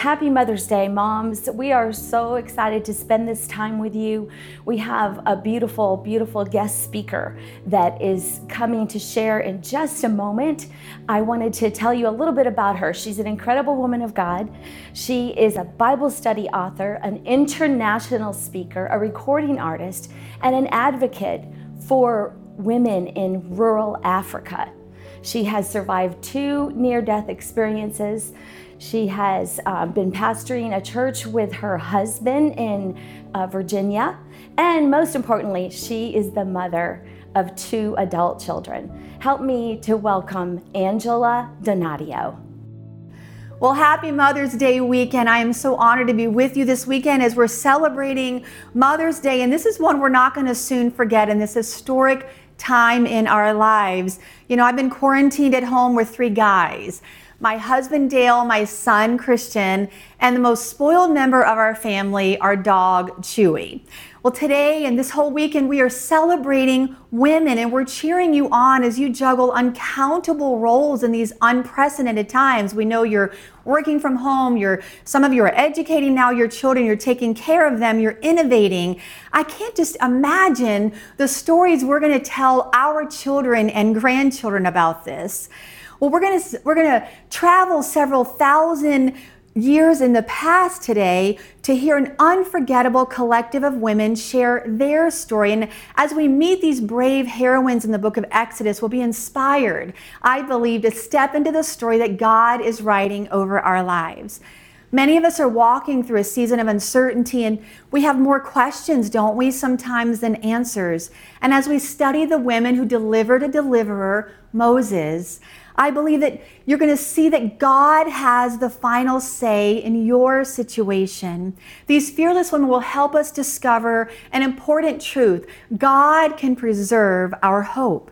happy Mother's Day, moms. We are so excited to spend this time with you. We have a beautiful, beautiful guest speaker that is coming to share in just a moment. I wanted to tell you a little bit about her. She's an incredible woman of God. She is a Bible study author, an international speaker, a recording artist, and an advocate for women in rural Africa. She has survived two near death experiences. She has uh, been pastoring a church with her husband in uh, Virginia. And most importantly, she is the mother of two adult children. Help me to welcome Angela Donadio. Well, happy Mother's Day weekend. I am so honored to be with you this weekend as we're celebrating Mother's Day. And this is one we're not going to soon forget in this historic time in our lives. You know, I've been quarantined at home with three guys my husband Dale, my son Christian, and the most spoiled member of our family, our dog Chewy. Well, today and this whole weekend, we are celebrating women and we're cheering you on as you juggle uncountable roles in these unprecedented times. We know you're working from home, you're, some of you are educating now your children, you're taking care of them, you're innovating. I can't just imagine the stories we're going to tell our children and grandchildren about this. Well, we're going to we're going to travel several thousand years in the past today to hear an unforgettable collective of women share their story. And as we meet these brave heroines in the book of Exodus, we'll be inspired, I believe, to step into the story that God is writing over our lives. Many of us are walking through a season of uncertainty and we have more questions, don't we, sometimes than answers. And as we study the women who delivered a deliverer, Moses, I believe that you're going to see that God has the final say in your situation. These fearless women will help us discover an important truth God can preserve our hope.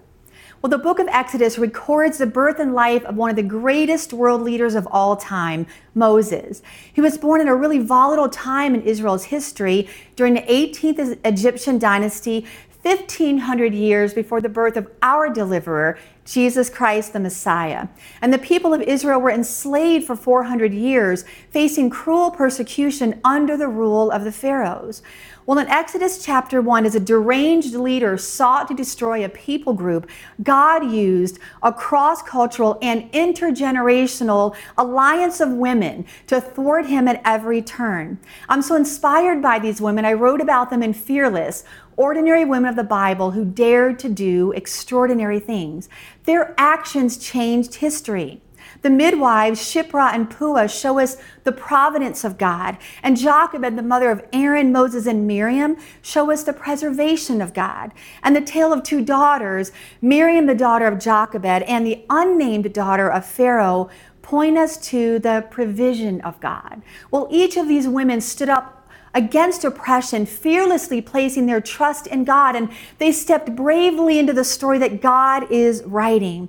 Well, the book of Exodus records the birth and life of one of the greatest world leaders of all time, Moses. He was born in a really volatile time in Israel's history during the 18th Egyptian dynasty, 1500 years before the birth of our deliverer, Jesus Christ the Messiah. And the people of Israel were enslaved for 400 years, facing cruel persecution under the rule of the Pharaohs. Well, in Exodus chapter 1, as a deranged leader sought to destroy a people group, God used a cross cultural and intergenerational alliance of women to thwart him at every turn. I'm so inspired by these women. I wrote about them in Fearless, ordinary women of the Bible who dared to do extraordinary things. Their actions changed history. The midwives, Shiphrah and Puah, show us the providence of God. And Jochebed, the mother of Aaron, Moses, and Miriam, show us the preservation of God. And the tale of two daughters, Miriam, the daughter of Jochebed, and the unnamed daughter of Pharaoh, point us to the provision of God. Well, each of these women stood up against oppression, fearlessly placing their trust in God, and they stepped bravely into the story that God is writing.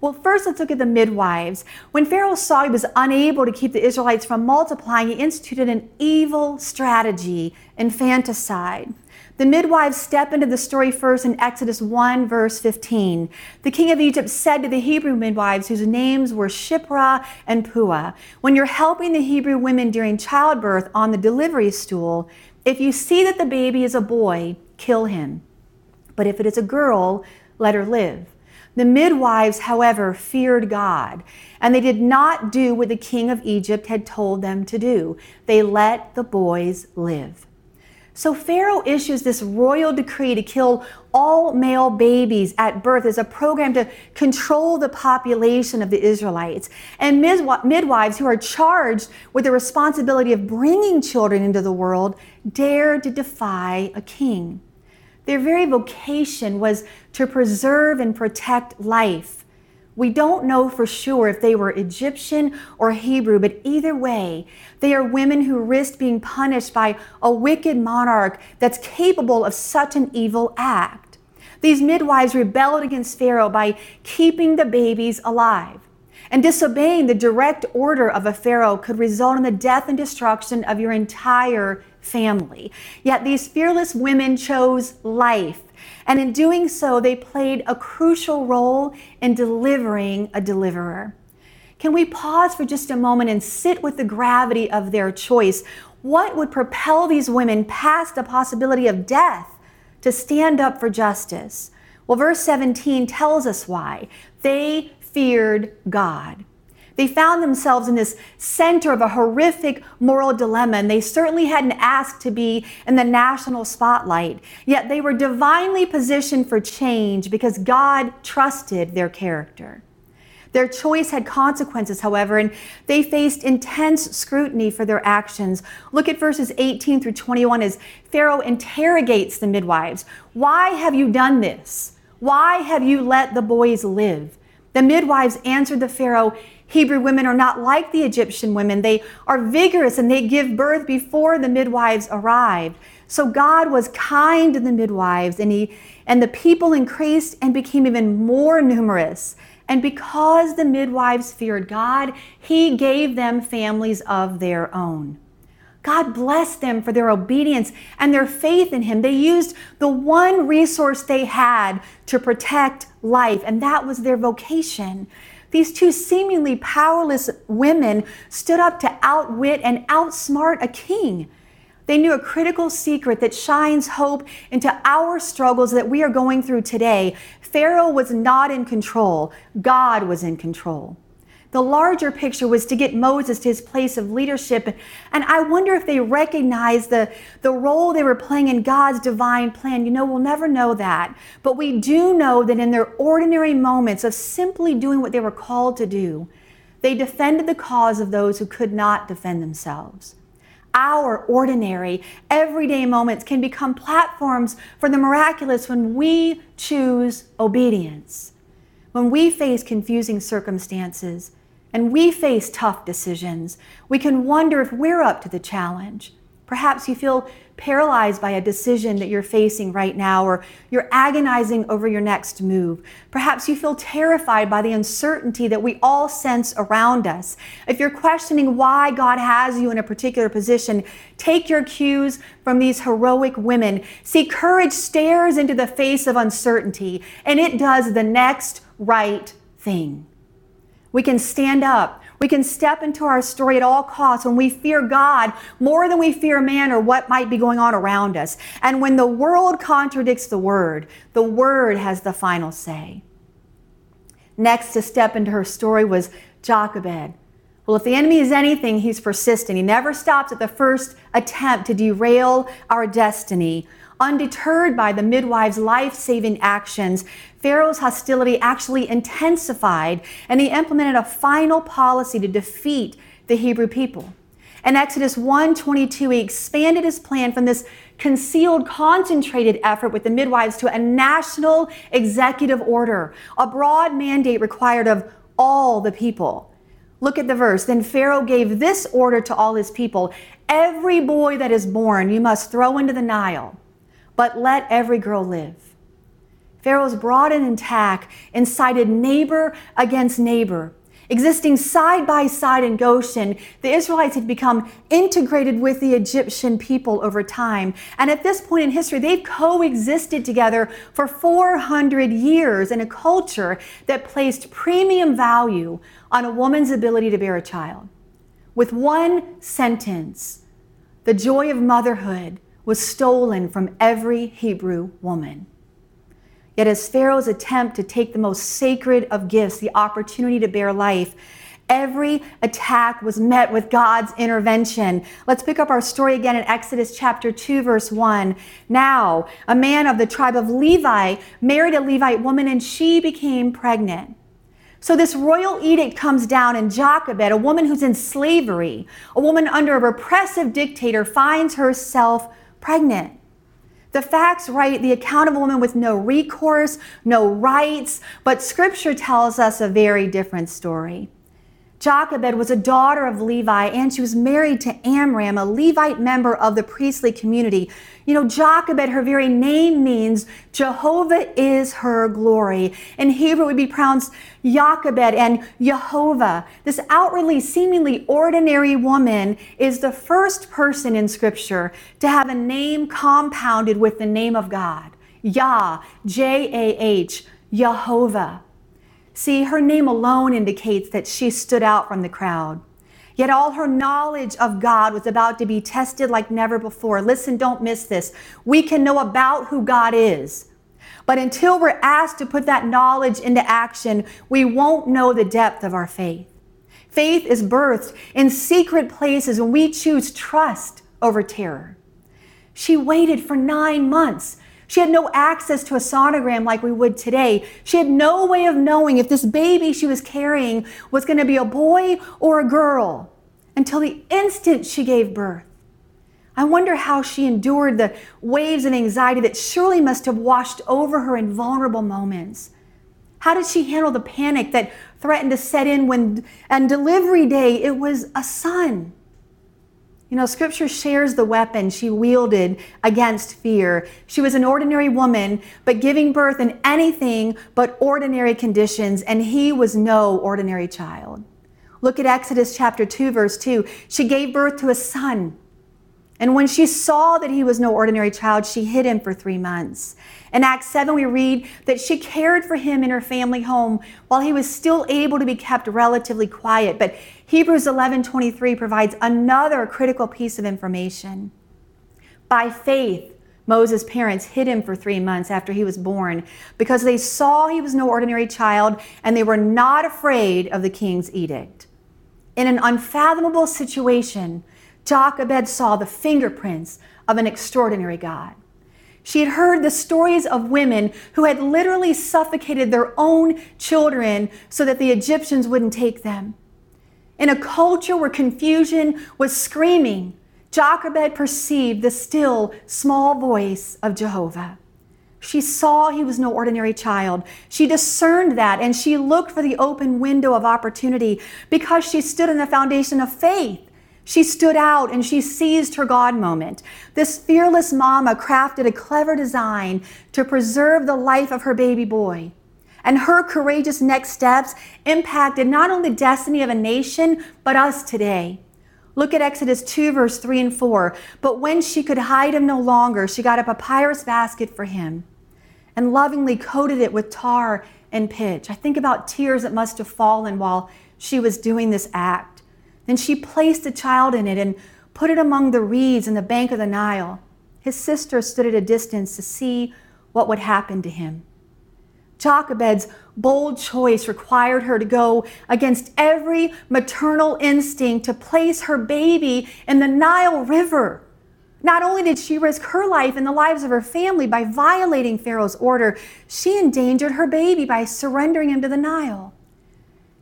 Well, first, let's look at the midwives. When Pharaoh saw he was unable to keep the Israelites from multiplying, he instituted an evil strategy, infanticide. The midwives step into the story first in Exodus 1, verse 15. The king of Egypt said to the Hebrew midwives, whose names were Shiphrah and Puah, When you're helping the Hebrew women during childbirth on the delivery stool, if you see that the baby is a boy, kill him. But if it is a girl, let her live. The midwives, however, feared God, and they did not do what the king of Egypt had told them to do. They let the boys live. So Pharaoh issues this royal decree to kill all male babies at birth as a program to control the population of the Israelites. And midwives who are charged with the responsibility of bringing children into the world dare to defy a king. Their very vocation was to preserve and protect life. We don't know for sure if they were Egyptian or Hebrew, but either way, they are women who risked being punished by a wicked monarch that's capable of such an evil act. These midwives rebelled against Pharaoh by keeping the babies alive. And disobeying the direct order of a Pharaoh could result in the death and destruction of your entire family. Yet these fearless women chose life. And in doing so, they played a crucial role in delivering a deliverer. Can we pause for just a moment and sit with the gravity of their choice? What would propel these women past the possibility of death to stand up for justice? Well, verse 17 tells us why. They feared God. They found themselves in this center of a horrific moral dilemma, and they certainly hadn't asked to be in the national spotlight. Yet they were divinely positioned for change because God trusted their character. Their choice had consequences, however, and they faced intense scrutiny for their actions. Look at verses 18 through 21 as Pharaoh interrogates the midwives. Why have you done this? Why have you let the boys live? The midwives answered the Pharaoh, Hebrew women are not like the Egyptian women. They are vigorous and they give birth before the midwives arrived. So God was kind to the midwives and he and the people increased and became even more numerous. And because the midwives feared God, he gave them families of their own. God blessed them for their obedience and their faith in Him. They used the one resource they had to protect life, and that was their vocation. These two seemingly powerless women stood up to outwit and outsmart a king. They knew a critical secret that shines hope into our struggles that we are going through today. Pharaoh was not in control, God was in control. The larger picture was to get Moses to his place of leadership. And I wonder if they recognized the, the role they were playing in God's divine plan. You know, we'll never know that. But we do know that in their ordinary moments of simply doing what they were called to do, they defended the cause of those who could not defend themselves. Our ordinary, everyday moments can become platforms for the miraculous when we choose obedience. When we face confusing circumstances, and we face tough decisions, we can wonder if we're up to the challenge. Perhaps you feel paralyzed by a decision that you're facing right now, or you're agonizing over your next move. Perhaps you feel terrified by the uncertainty that we all sense around us. If you're questioning why God has you in a particular position, take your cues from these heroic women. See, courage stares into the face of uncertainty, and it does the next right thing. We can stand up. We can step into our story at all costs when we fear God more than we fear man or what might be going on around us. And when the world contradicts the word, the word has the final say. Next to step into her story was Jochebed. Well, if the enemy is anything, he's persistent. He never stops at the first attempt to derail our destiny. Undeterred by the midwife's life saving actions, Pharaoh's hostility actually intensified and he implemented a final policy to defeat the Hebrew people. In Exodus 1:22, he expanded his plan from this concealed, concentrated effort with the midwives to a national executive order, a broad mandate required of all the people. Look at the verse. Then Pharaoh gave this order to all his people Every boy that is born you must throw into the Nile but let every girl live. Pharaoh's broad and attack and incited neighbor against neighbor. Existing side by side in Goshen, the Israelites had become integrated with the Egyptian people over time. And at this point in history, they've coexisted together for 400 years in a culture that placed premium value on a woman's ability to bear a child. With one sentence, the joy of motherhood was stolen from every Hebrew woman. Yet, as Pharaoh's attempt to take the most sacred of gifts, the opportunity to bear life, every attack was met with God's intervention. Let's pick up our story again in Exodus chapter 2, verse 1. Now, a man of the tribe of Levi married a Levite woman, and she became pregnant. So, this royal edict comes down, and Jochebed, a woman who's in slavery, a woman under a repressive dictator, finds herself pregnant. The facts right, the account of a woman with no recourse, no rights, but scripture tells us a very different story. Jochebed was a daughter of Levi, and she was married to Amram, a Levite member of the priestly community. You know, Jochebed, her very name means Jehovah is her glory. In Hebrew, it would be pronounced Jochebed and Jehovah. This outwardly, seemingly ordinary woman is the first person in Scripture to have a name compounded with the name of God. Yah, J A H, Jehovah. See, her name alone indicates that she stood out from the crowd. Yet all her knowledge of God was about to be tested like never before. Listen, don't miss this. We can know about who God is. But until we're asked to put that knowledge into action, we won't know the depth of our faith. Faith is birthed in secret places when we choose trust over terror. She waited for nine months she had no access to a sonogram like we would today. She had no way of knowing if this baby she was carrying was going to be a boy or a girl until the instant she gave birth. I wonder how she endured the waves of anxiety that surely must have washed over her in vulnerable moments. How did she handle the panic that threatened to set in when, on delivery day, it was a son? You know, scripture shares the weapon she wielded against fear. She was an ordinary woman, but giving birth in anything but ordinary conditions, and he was no ordinary child. Look at Exodus chapter 2, verse 2. She gave birth to a son. And when she saw that he was no ordinary child, she hid him for three months. In Acts 7, we read that she cared for him in her family home while he was still able to be kept relatively quiet. But Hebrews 11:23 provides another critical piece of information. By faith, Moses' parents hid him for three months after he was born because they saw he was no ordinary child and they were not afraid of the king's edict. In an unfathomable situation, Jochebed saw the fingerprints of an extraordinary God. She had heard the stories of women who had literally suffocated their own children so that the Egyptians wouldn't take them. In a culture where confusion was screaming, Jochebed perceived the still, small voice of Jehovah. She saw he was no ordinary child. She discerned that and she looked for the open window of opportunity because she stood on the foundation of faith. She stood out and she seized her God moment. This fearless mama crafted a clever design to preserve the life of her baby boy. And her courageous next steps impacted not only the destiny of a nation, but us today. Look at Exodus 2, verse 3 and 4. But when she could hide him no longer, she got a papyrus basket for him and lovingly coated it with tar and pitch. I think about tears that must have fallen while she was doing this act. Then she placed the child in it and put it among the reeds in the bank of the Nile. His sister stood at a distance to see what would happen to him. Jochebed's bold choice required her to go against every maternal instinct to place her baby in the Nile River. Not only did she risk her life and the lives of her family by violating Pharaoh's order, she endangered her baby by surrendering him to the Nile.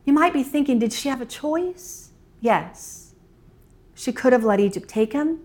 You might be thinking, did she have a choice? Yes. She could have let Egypt take him.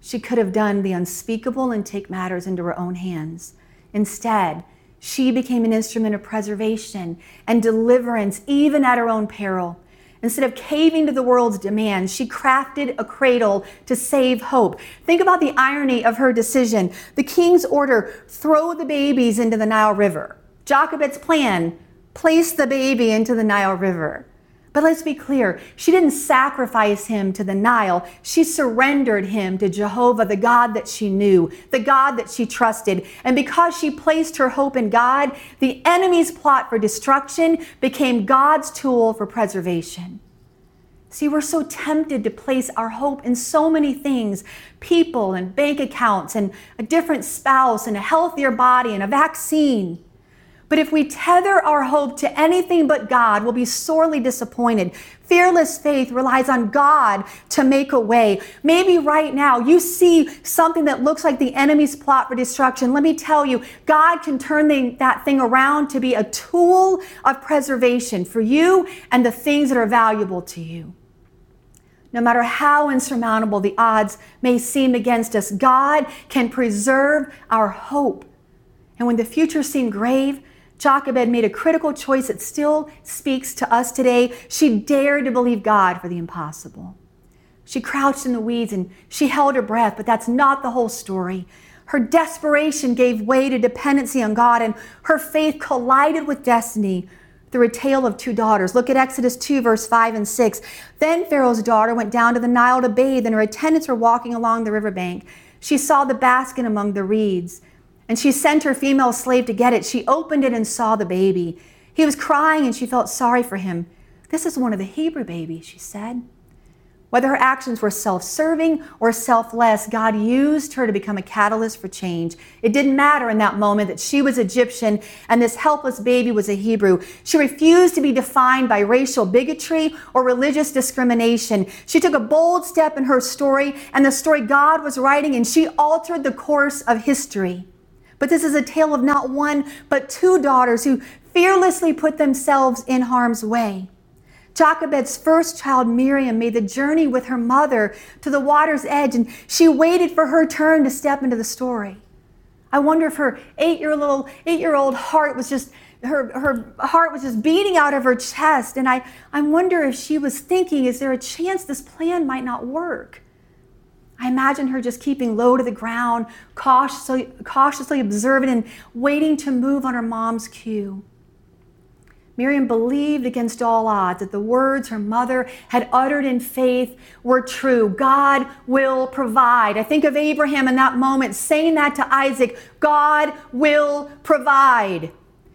She could have done the unspeakable and take matters into her own hands. Instead, she became an instrument of preservation and deliverance, even at her own peril. Instead of caving to the world's demands, she crafted a cradle to save hope. Think about the irony of her decision. The king's order throw the babies into the Nile River. Jochebed's plan place the baby into the Nile River. But let's be clear, she didn't sacrifice him to the Nile. She surrendered him to Jehovah, the God that she knew, the God that she trusted. And because she placed her hope in God, the enemy's plot for destruction became God's tool for preservation. See, we're so tempted to place our hope in so many things people and bank accounts and a different spouse and a healthier body and a vaccine. But if we tether our hope to anything but God, we'll be sorely disappointed. Fearless faith relies on God to make a way. Maybe right now you see something that looks like the enemy's plot for destruction. Let me tell you, God can turn the, that thing around to be a tool of preservation for you and the things that are valuable to you. No matter how insurmountable the odds may seem against us, God can preserve our hope. And when the future seemed grave, Jochebed made a critical choice that still speaks to us today. She dared to believe God for the impossible. She crouched in the weeds and she held her breath, but that's not the whole story. Her desperation gave way to dependency on God, and her faith collided with destiny through a tale of two daughters. Look at Exodus 2, verse 5 and 6. Then Pharaoh's daughter went down to the Nile to bathe, and her attendants were walking along the riverbank. She saw the basket among the reeds and she sent her female slave to get it. She opened it and saw the baby. He was crying and she felt sorry for him. This is one of the Hebrew babies, she said. Whether her actions were self serving or selfless, God used her to become a catalyst for change. It didn't matter in that moment that she was Egyptian and this helpless baby was a Hebrew. She refused to be defined by racial bigotry or religious discrimination. She took a bold step in her story and the story God was writing, and she altered the course of history. But this is a tale of not one, but two daughters who fearlessly put themselves in harm's way. Jochebed's first child, Miriam, made the journey with her mother to the water's edge, and she waited for her turn to step into the story. I wonder if her eight-year-old heart was just her, her heart was just beating out of her chest. And I, I wonder if she was thinking, is there a chance this plan might not work? I imagine her just keeping low to the ground, cautiously, cautiously and waiting to move on her mom's cue. Miriam believed against all odds that the words her mother had uttered in faith were true. God will provide. I think of Abraham in that moment saying that to Isaac God will provide.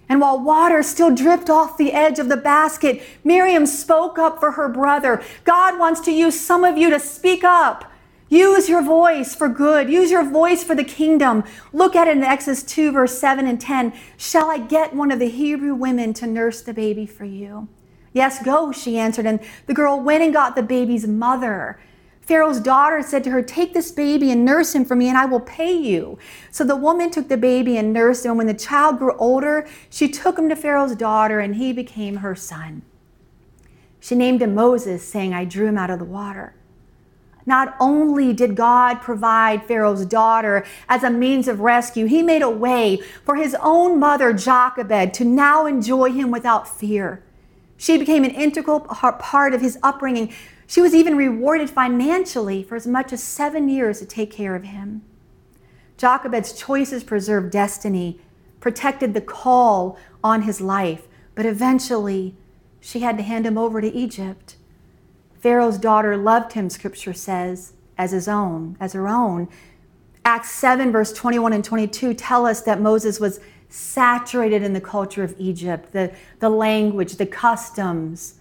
And while water still dripped off the edge of the basket, Miriam spoke up for her brother. God wants to use some of you to speak up Use your voice for good. Use your voice for the kingdom. Look at it in Exodus 2, verse 7 and 10. Shall I get one of the Hebrew women to nurse the baby for you? Yes, go, she answered. And the girl went and got the baby's mother. Pharaoh's daughter said to her, Take this baby and nurse him for me, and I will pay you. So the woman took the baby and nursed him. And when the child grew older, she took him to Pharaoh's daughter, and he became her son. She named him Moses, saying, I drew him out of the water. Not only did God provide Pharaoh's daughter as a means of rescue, he made a way for his own mother, Jochebed, to now enjoy him without fear. She became an integral part of his upbringing. She was even rewarded financially for as much as seven years to take care of him. Jochebed's choices preserved destiny, protected the call on his life, but eventually she had to hand him over to Egypt. Pharaoh's daughter loved him, scripture says, as his own, as her own. Acts 7, verse 21 and 22 tell us that Moses was saturated in the culture of Egypt, the, the language, the customs.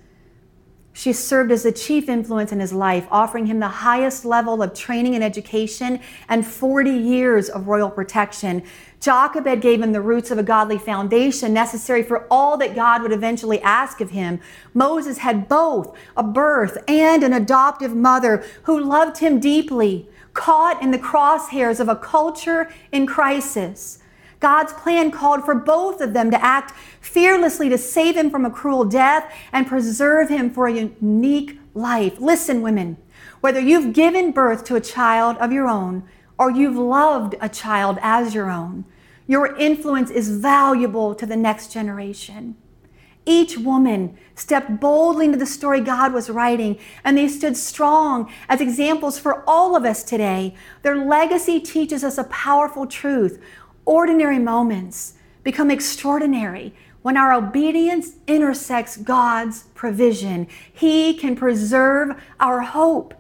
She served as the chief influence in his life, offering him the highest level of training and education and 40 years of royal protection. Jochebed gave him the roots of a godly foundation necessary for all that God would eventually ask of him. Moses had both a birth and an adoptive mother who loved him deeply, caught in the crosshairs of a culture in crisis. God's plan called for both of them to act fearlessly to save him from a cruel death and preserve him for a unique life. Listen, women, whether you've given birth to a child of your own or you've loved a child as your own, your influence is valuable to the next generation. Each woman stepped boldly into the story God was writing, and they stood strong as examples for all of us today. Their legacy teaches us a powerful truth. Ordinary moments become extraordinary when our obedience intersects God's provision. He can preserve our hope.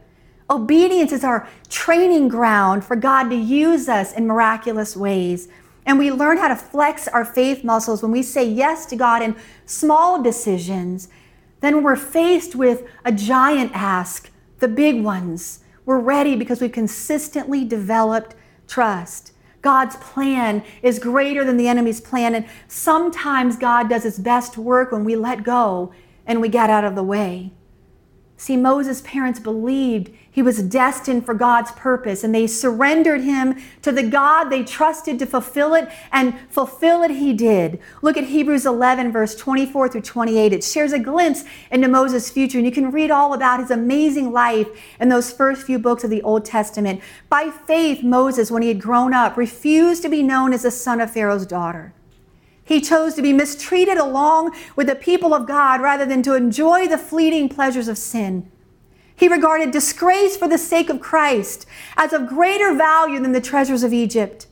Obedience is our training ground for God to use us in miraculous ways. And we learn how to flex our faith muscles when we say yes to God in small decisions. Then when we're faced with a giant ask, the big ones. We're ready because we've consistently developed trust. God's plan is greater than the enemy's plan. And sometimes God does his best work when we let go and we get out of the way. See, Moses' parents believed he was destined for God's purpose, and they surrendered him to the God they trusted to fulfill it, and fulfill it he did. Look at Hebrews 11, verse 24 through 28. It shares a glimpse into Moses' future, and you can read all about his amazing life in those first few books of the Old Testament. By faith, Moses, when he had grown up, refused to be known as the son of Pharaoh's daughter. He chose to be mistreated along with the people of God rather than to enjoy the fleeting pleasures of sin. He regarded disgrace for the sake of Christ as of greater value than the treasures of Egypt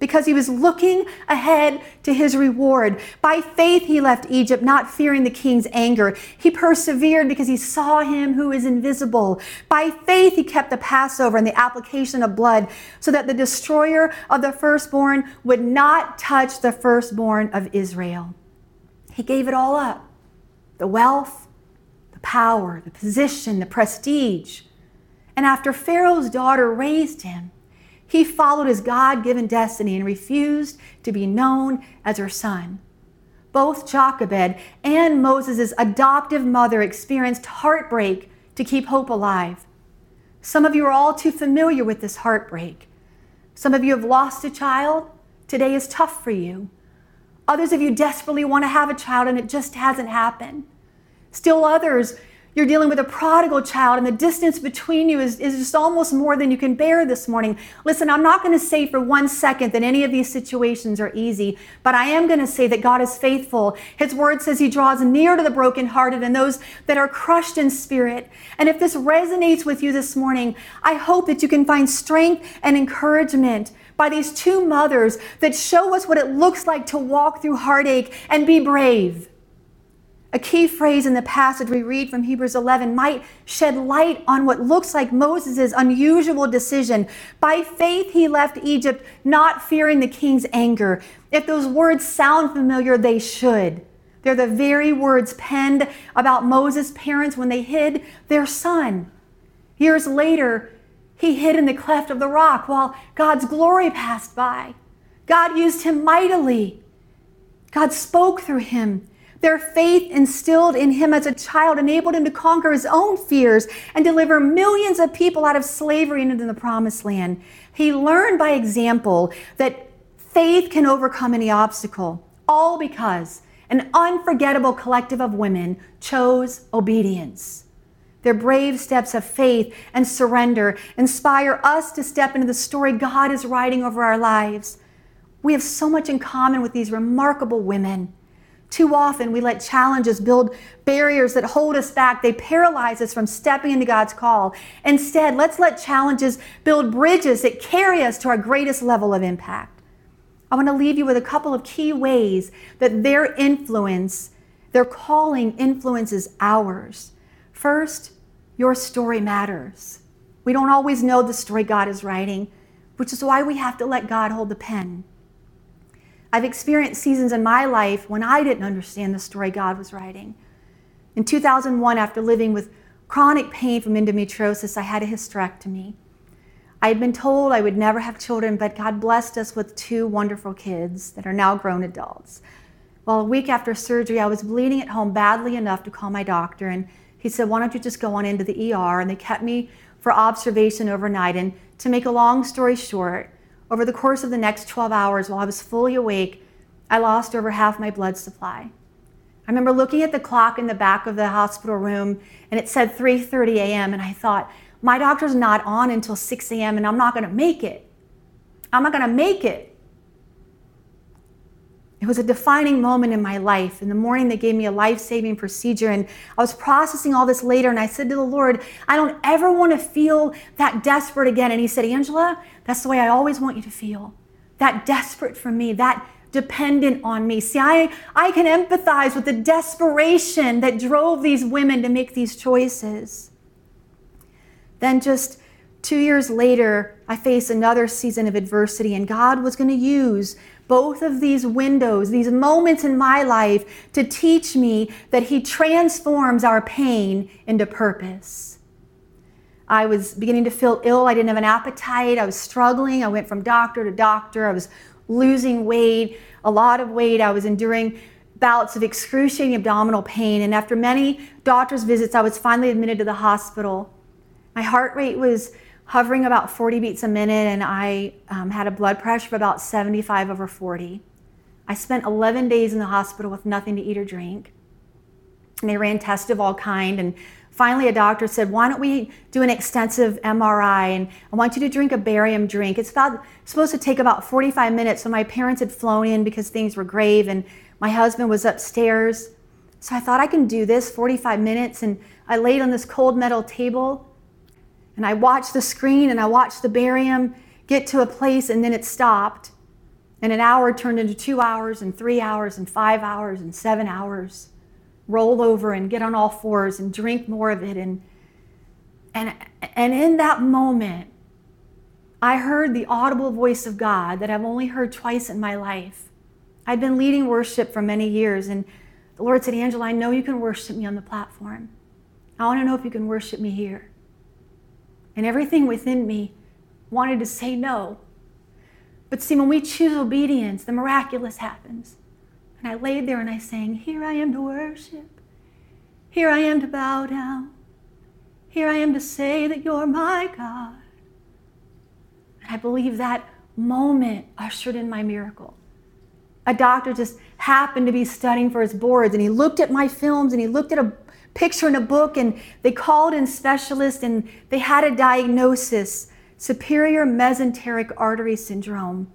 because he was looking ahead to his reward. By faith, he left Egypt, not fearing the king's anger. He persevered because he saw him who is invisible. By faith, he kept the Passover and the application of blood so that the destroyer of the firstborn would not touch the firstborn of Israel. He gave it all up the wealth, power, the position, the prestige. And after Pharaoh's daughter raised him, he followed his God given destiny and refused to be known as her son. Both Jochebed and Moses' adoptive mother experienced heartbreak to keep hope alive. Some of you are all too familiar with this heartbreak. Some of you have lost a child. Today is tough for you. Others of you desperately want to have a child and it just hasn't happened. Still others, you're dealing with a prodigal child, and the distance between you is, is just almost more than you can bear this morning. Listen, I'm not going to say for one second that any of these situations are easy, but I am going to say that God is faithful. His word says He draws near to the brokenhearted and those that are crushed in spirit. And if this resonates with you this morning, I hope that you can find strength and encouragement by these two mothers that show us what it looks like to walk through heartache and be brave. A key phrase in the passage we read from Hebrews 11 might shed light on what looks like Moses' unusual decision. By faith, he left Egypt, not fearing the king's anger. If those words sound familiar, they should. They're the very words penned about Moses' parents when they hid their son. Years later, he hid in the cleft of the rock while God's glory passed by. God used him mightily. God spoke through him. Their faith instilled in him as a child enabled him to conquer his own fears and deliver millions of people out of slavery into the promised land. He learned by example that faith can overcome any obstacle, all because an unforgettable collective of women chose obedience. Their brave steps of faith and surrender inspire us to step into the story God is writing over our lives. We have so much in common with these remarkable women. Too often, we let challenges build barriers that hold us back. They paralyze us from stepping into God's call. Instead, let's let challenges build bridges that carry us to our greatest level of impact. I want to leave you with a couple of key ways that their influence, their calling influences ours. First, your story matters. We don't always know the story God is writing, which is why we have to let God hold the pen. I've experienced seasons in my life when I didn't understand the story God was writing. In 2001, after living with chronic pain from endometriosis, I had a hysterectomy. I had been told I would never have children, but God blessed us with two wonderful kids that are now grown adults. Well, a week after surgery, I was bleeding at home badly enough to call my doctor, and he said, Why don't you just go on into the ER? And they kept me for observation overnight. And to make a long story short, over the course of the next 12 hours, while I was fully awake, I lost over half my blood supply. I remember looking at the clock in the back of the hospital room and it said 3:30 a.m. and I thought, my doctor's not on until 6 a.m. and I'm not going to make it. I'm not going to make it. It was a defining moment in my life. In the morning, they gave me a life saving procedure, and I was processing all this later. And I said to the Lord, I don't ever want to feel that desperate again. And He said, Angela, that's the way I always want you to feel. That desperate for me, that dependent on me. See, I, I can empathize with the desperation that drove these women to make these choices. Then, just two years later, I faced another season of adversity, and God was going to use both of these windows, these moments in my life, to teach me that He transforms our pain into purpose. I was beginning to feel ill. I didn't have an appetite. I was struggling. I went from doctor to doctor. I was losing weight, a lot of weight. I was enduring bouts of excruciating abdominal pain. And after many doctor's visits, I was finally admitted to the hospital. My heart rate was hovering about 40 beats a minute, and I um, had a blood pressure of about 75 over 40. I spent 11 days in the hospital with nothing to eat or drink. And they ran tests of all kind, and finally a doctor said, "Why don't we do an extensive MRI? And I want you to drink a barium drink. It's about supposed to take about 45 minutes." So my parents had flown in because things were grave, and my husband was upstairs. So I thought I can do this 45 minutes, and I laid on this cold metal table and I watched the screen and I watched the barium get to a place and then it stopped. And an hour turned into two hours and three hours and five hours and seven hours. Roll over and get on all fours and drink more of it. And, and, and in that moment, I heard the audible voice of God that I've only heard twice in my life. I'd been leading worship for many years, and The Lord said, Angela, I know you can worship me on the platform. I want to know if you can worship me here. And everything within me wanted to say no. But see, when we choose obedience, the miraculous happens. And I laid there and I sang, Here I am to worship. Here I am to bow down. Here I am to say that you're my God. And I believe that moment ushered in my miracle. A doctor just happened to be studying for his boards and he looked at my films and he looked at a picture in a book and they called in specialists and they had a diagnosis superior mesenteric artery syndrome.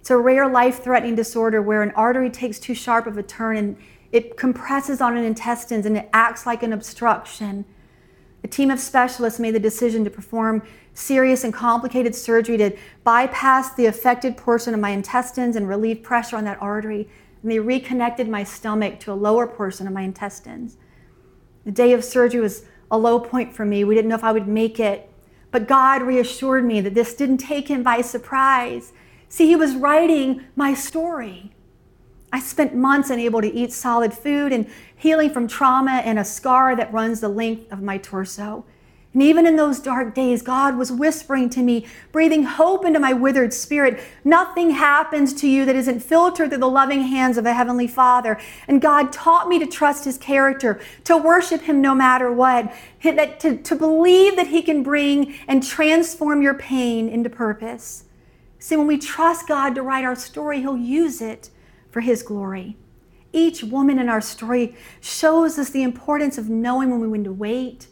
It's a rare life threatening disorder where an artery takes too sharp of a turn and it compresses on an intestines and it acts like an obstruction. A team of specialists made the decision to perform serious and complicated surgery to bypass the affected portion of my intestines and relieve pressure on that artery. And they reconnected my stomach to a lower portion of my intestines. The day of surgery was a low point for me. We didn't know if I would make it. But God reassured me that this didn't take him by surprise. See, he was writing my story. I spent months unable to eat solid food and healing from trauma and a scar that runs the length of my torso. And even in those dark days, God was whispering to me, breathing hope into my withered spirit. Nothing happens to you that isn't filtered through the loving hands of a heavenly Father. And God taught me to trust his character, to worship him no matter what, that to, to believe that he can bring and transform your pain into purpose. See, when we trust God to write our story, he'll use it for his glory. Each woman in our story shows us the importance of knowing when we need to wait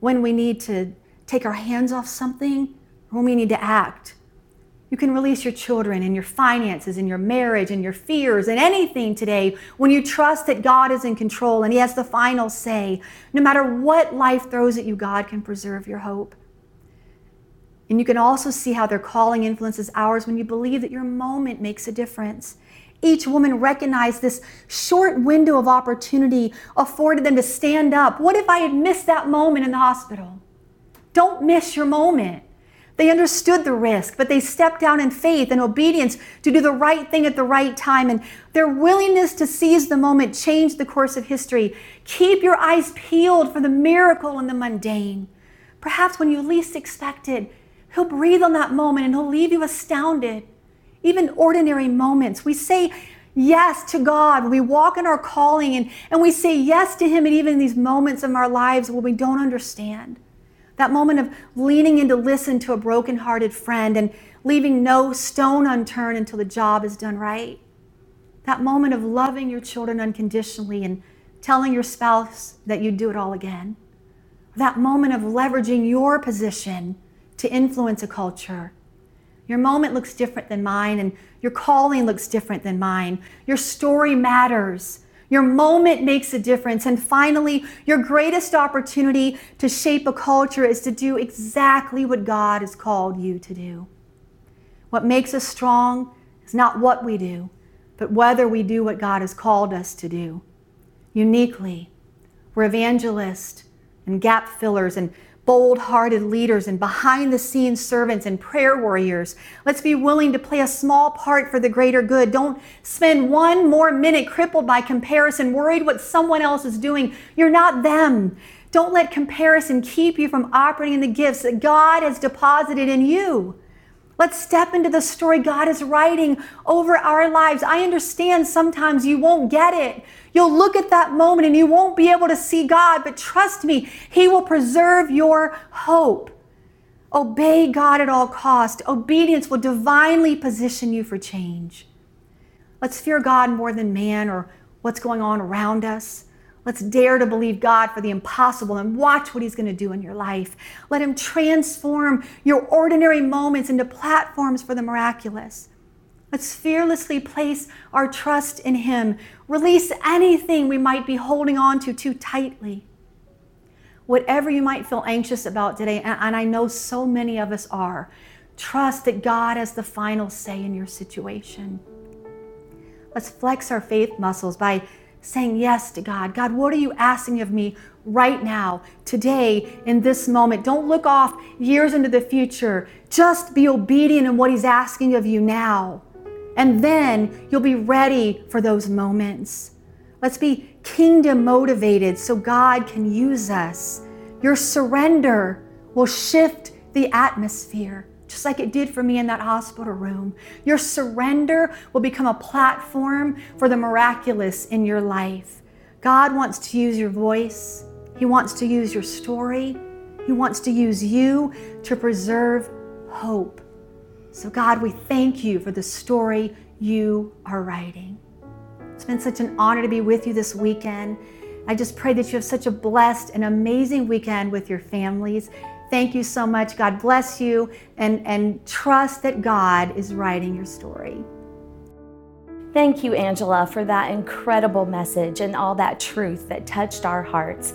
when we need to take our hands off something, or when we need to act. You can release your children and your finances and your marriage and your fears and anything today when you trust that God is in control and He has the final say. No matter what life throws at you, God can preserve your hope. And you can also see how their calling influences ours when you believe that your moment makes a difference. Each woman recognized this short window of opportunity afforded them to stand up. What if I had missed that moment in the hospital? Don't miss your moment. They understood the risk, but they stepped down in faith and obedience to do the right thing at the right time. And their willingness to seize the moment changed the course of history. Keep your eyes peeled for the miracle in the mundane. Perhaps when you least expect it, He'll breathe on that moment and He'll leave you astounded even ordinary moments. We say yes to God. We walk in our calling and, and we say yes to Him, and even these moments of our lives where we don't understand. That moment of leaning in to listen to a broken-hearted friend and leaving no stone unturned until the job is done right. That moment of loving your children unconditionally and telling your spouse that you'd do it all again. That moment of leveraging your position to influence a culture your moment looks different than mine, and your calling looks different than mine. Your story matters. Your moment makes a difference. And finally, your greatest opportunity to shape a culture is to do exactly what God has called you to do. What makes us strong is not what we do, but whether we do what God has called us to do. Uniquely, we're evangelists and gap fillers and bold hearted leaders and behind the scenes servants and prayer warriors. Let's be willing to play a small part for the greater good. Don't spend one more minute crippled by comparison, worried what someone else is doing. You're not them. Don't let comparison keep you from operating in the gifts that God has deposited in you. Let's step into the story God is writing over our lives. I understand sometimes you won't get it. You'll look at that moment and you won't be able to see God, but trust me, He will preserve your hope. Obey God at all cost. Obedience will divinely position you for change. Let's fear God more than man or what's going on around us. Let's dare to believe God for the impossible and watch what He's going to do in your life. Let Him transform your ordinary moments into platforms for the miraculous. Let's fearlessly place our trust in Him. Release anything we might be holding on to too tightly. Whatever you might feel anxious about today, and I know so many of us are, trust that God has the final say in your situation. Let's flex our faith muscles by saying yes to God. God, what are you asking of me right now, today, in this moment? Don't look off years into the future. Just be obedient in what He's asking of you now. And then you'll be ready for those moments. Let's be kingdom motivated so God can use us. Your surrender will shift the atmosphere, just like it did for me in that hospital room. Your surrender will become a platform for the miraculous in your life. God wants to use your voice, He wants to use your story, He wants to use you to preserve hope. So, God, we thank you for the story you are writing. It's been such an honor to be with you this weekend. I just pray that you have such a blessed and amazing weekend with your families. Thank you so much. God bless you and, and trust that God is writing your story. Thank you, Angela, for that incredible message and all that truth that touched our hearts.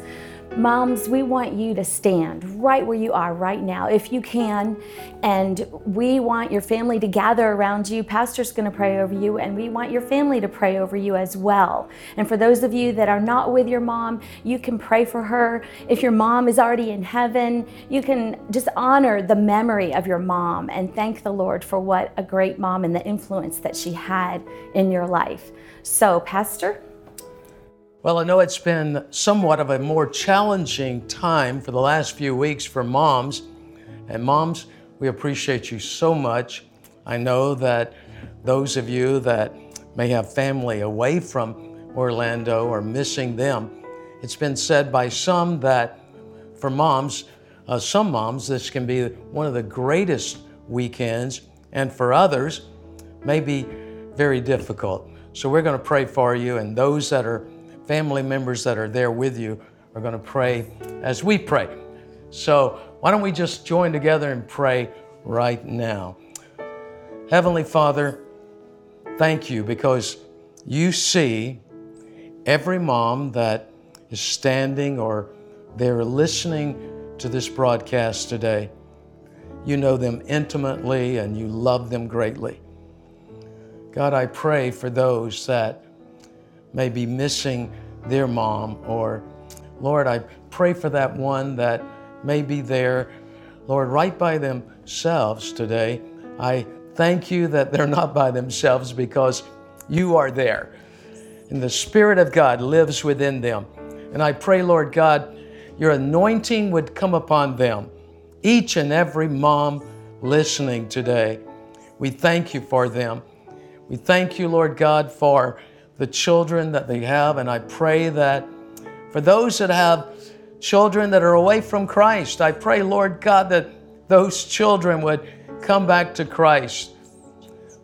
Moms, we want you to stand right where you are right now, if you can. And we want your family to gather around you. Pastor's going to pray over you, and we want your family to pray over you as well. And for those of you that are not with your mom, you can pray for her. If your mom is already in heaven, you can just honor the memory of your mom and thank the Lord for what a great mom and the influence that she had in your life. So, Pastor, well, I know it's been somewhat of a more challenging time for the last few weeks for moms. And moms, we appreciate you so much. I know that those of you that may have family away from Orlando are missing them. It's been said by some that for moms, uh, some moms, this can be one of the greatest weekends, and for others, may be very difficult. So we're going to pray for you, and those that are family members that are there with you are going to pray as we pray. So, why don't we just join together and pray right now? Heavenly Father, thank you because you see every mom that is standing or they're listening to this broadcast today. You know them intimately and you love them greatly. God, I pray for those that may be missing their mom, or Lord, I pray for that one that may be there, Lord, right by themselves today. I thank you that they're not by themselves because you are there. And the Spirit of God lives within them. And I pray, Lord God, your anointing would come upon them, each and every mom listening today. We thank you for them. We thank you, Lord God, for the children that they have. And I pray that for those that have children that are away from Christ, I pray, Lord God, that those children would come back to Christ.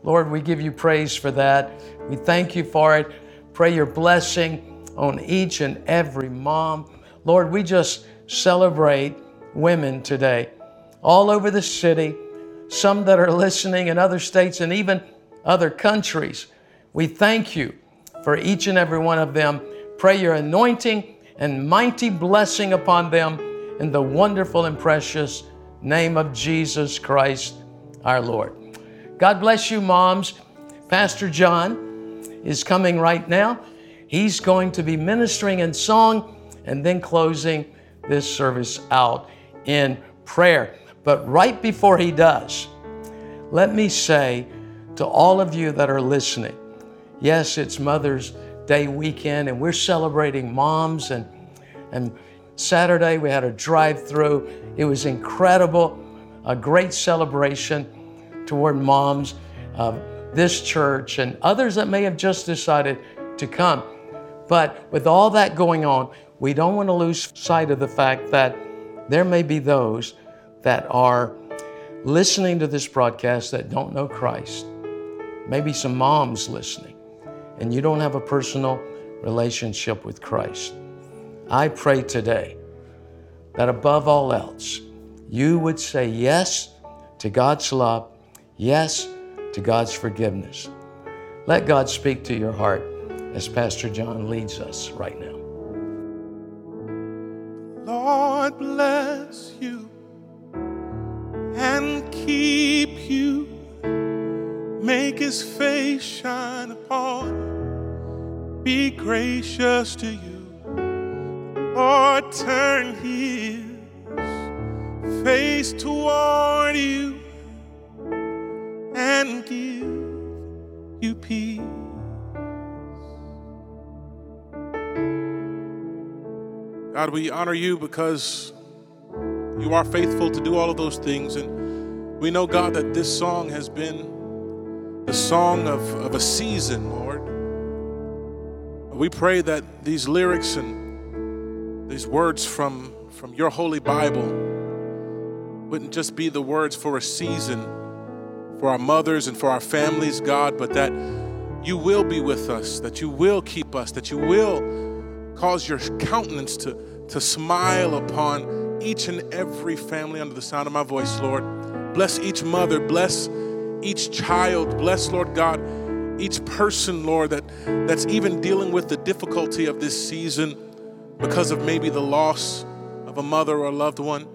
Lord, we give you praise for that. We thank you for it. Pray your blessing on each and every mom. Lord, we just celebrate women today all over the city, some that are listening in other states and even other countries. We thank you for each and every one of them. Pray your anointing and mighty blessing upon them in the wonderful and precious name of Jesus Christ our Lord. God bless you, moms. Pastor John is coming right now. He's going to be ministering in song and then closing this service out in prayer. But right before he does, let me say to all of you that are listening, Yes, it's Mother's Day weekend, and we're celebrating moms. And, and Saturday we had a drive through. It was incredible, a great celebration toward moms of this church and others that may have just decided to come. But with all that going on, we don't want to lose sight of the fact that there may be those that are listening to this broadcast that don't know Christ. Maybe some moms listening and you don't have a personal relationship with Christ, I pray today that above all else, you would say yes to God's love, yes to God's forgiveness. Let God speak to your heart as Pastor John leads us right now. Lord bless you and keep you, make his face shine upon you be gracious to you, or turn his face toward you and give you peace. God, we honor you because you are faithful to do all of those things. And we know, God, that this song has been the song of, of a season, Lord. We pray that these lyrics and these words from, from your holy Bible wouldn't just be the words for a season for our mothers and for our families, God, but that you will be with us, that you will keep us, that you will cause your countenance to, to smile upon each and every family under the sound of my voice, Lord. Bless each mother, bless each child, bless, Lord God, each person, Lord, that, that's even dealing with the difficulty of this season because of maybe the loss of a mother or a loved one.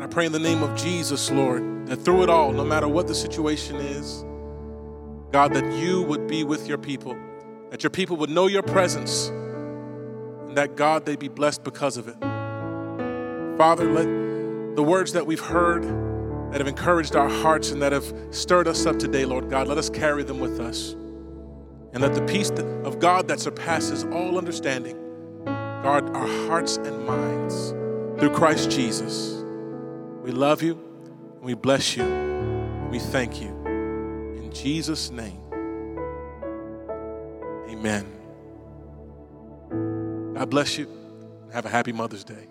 I pray in the name of Jesus, Lord, that through it all, no matter what the situation is, God, that you would be with your people, that your people would know your presence, and that, God, they be blessed because of it. Father, let the words that we've heard that have encouraged our hearts and that have stirred us up today, Lord God, let us carry them with us. And let the peace of God that surpasses all understanding guard our hearts and minds through Christ Jesus. We love you, and we bless you, and we thank you. In Jesus' name, amen. God bless you, and have a happy Mother's Day.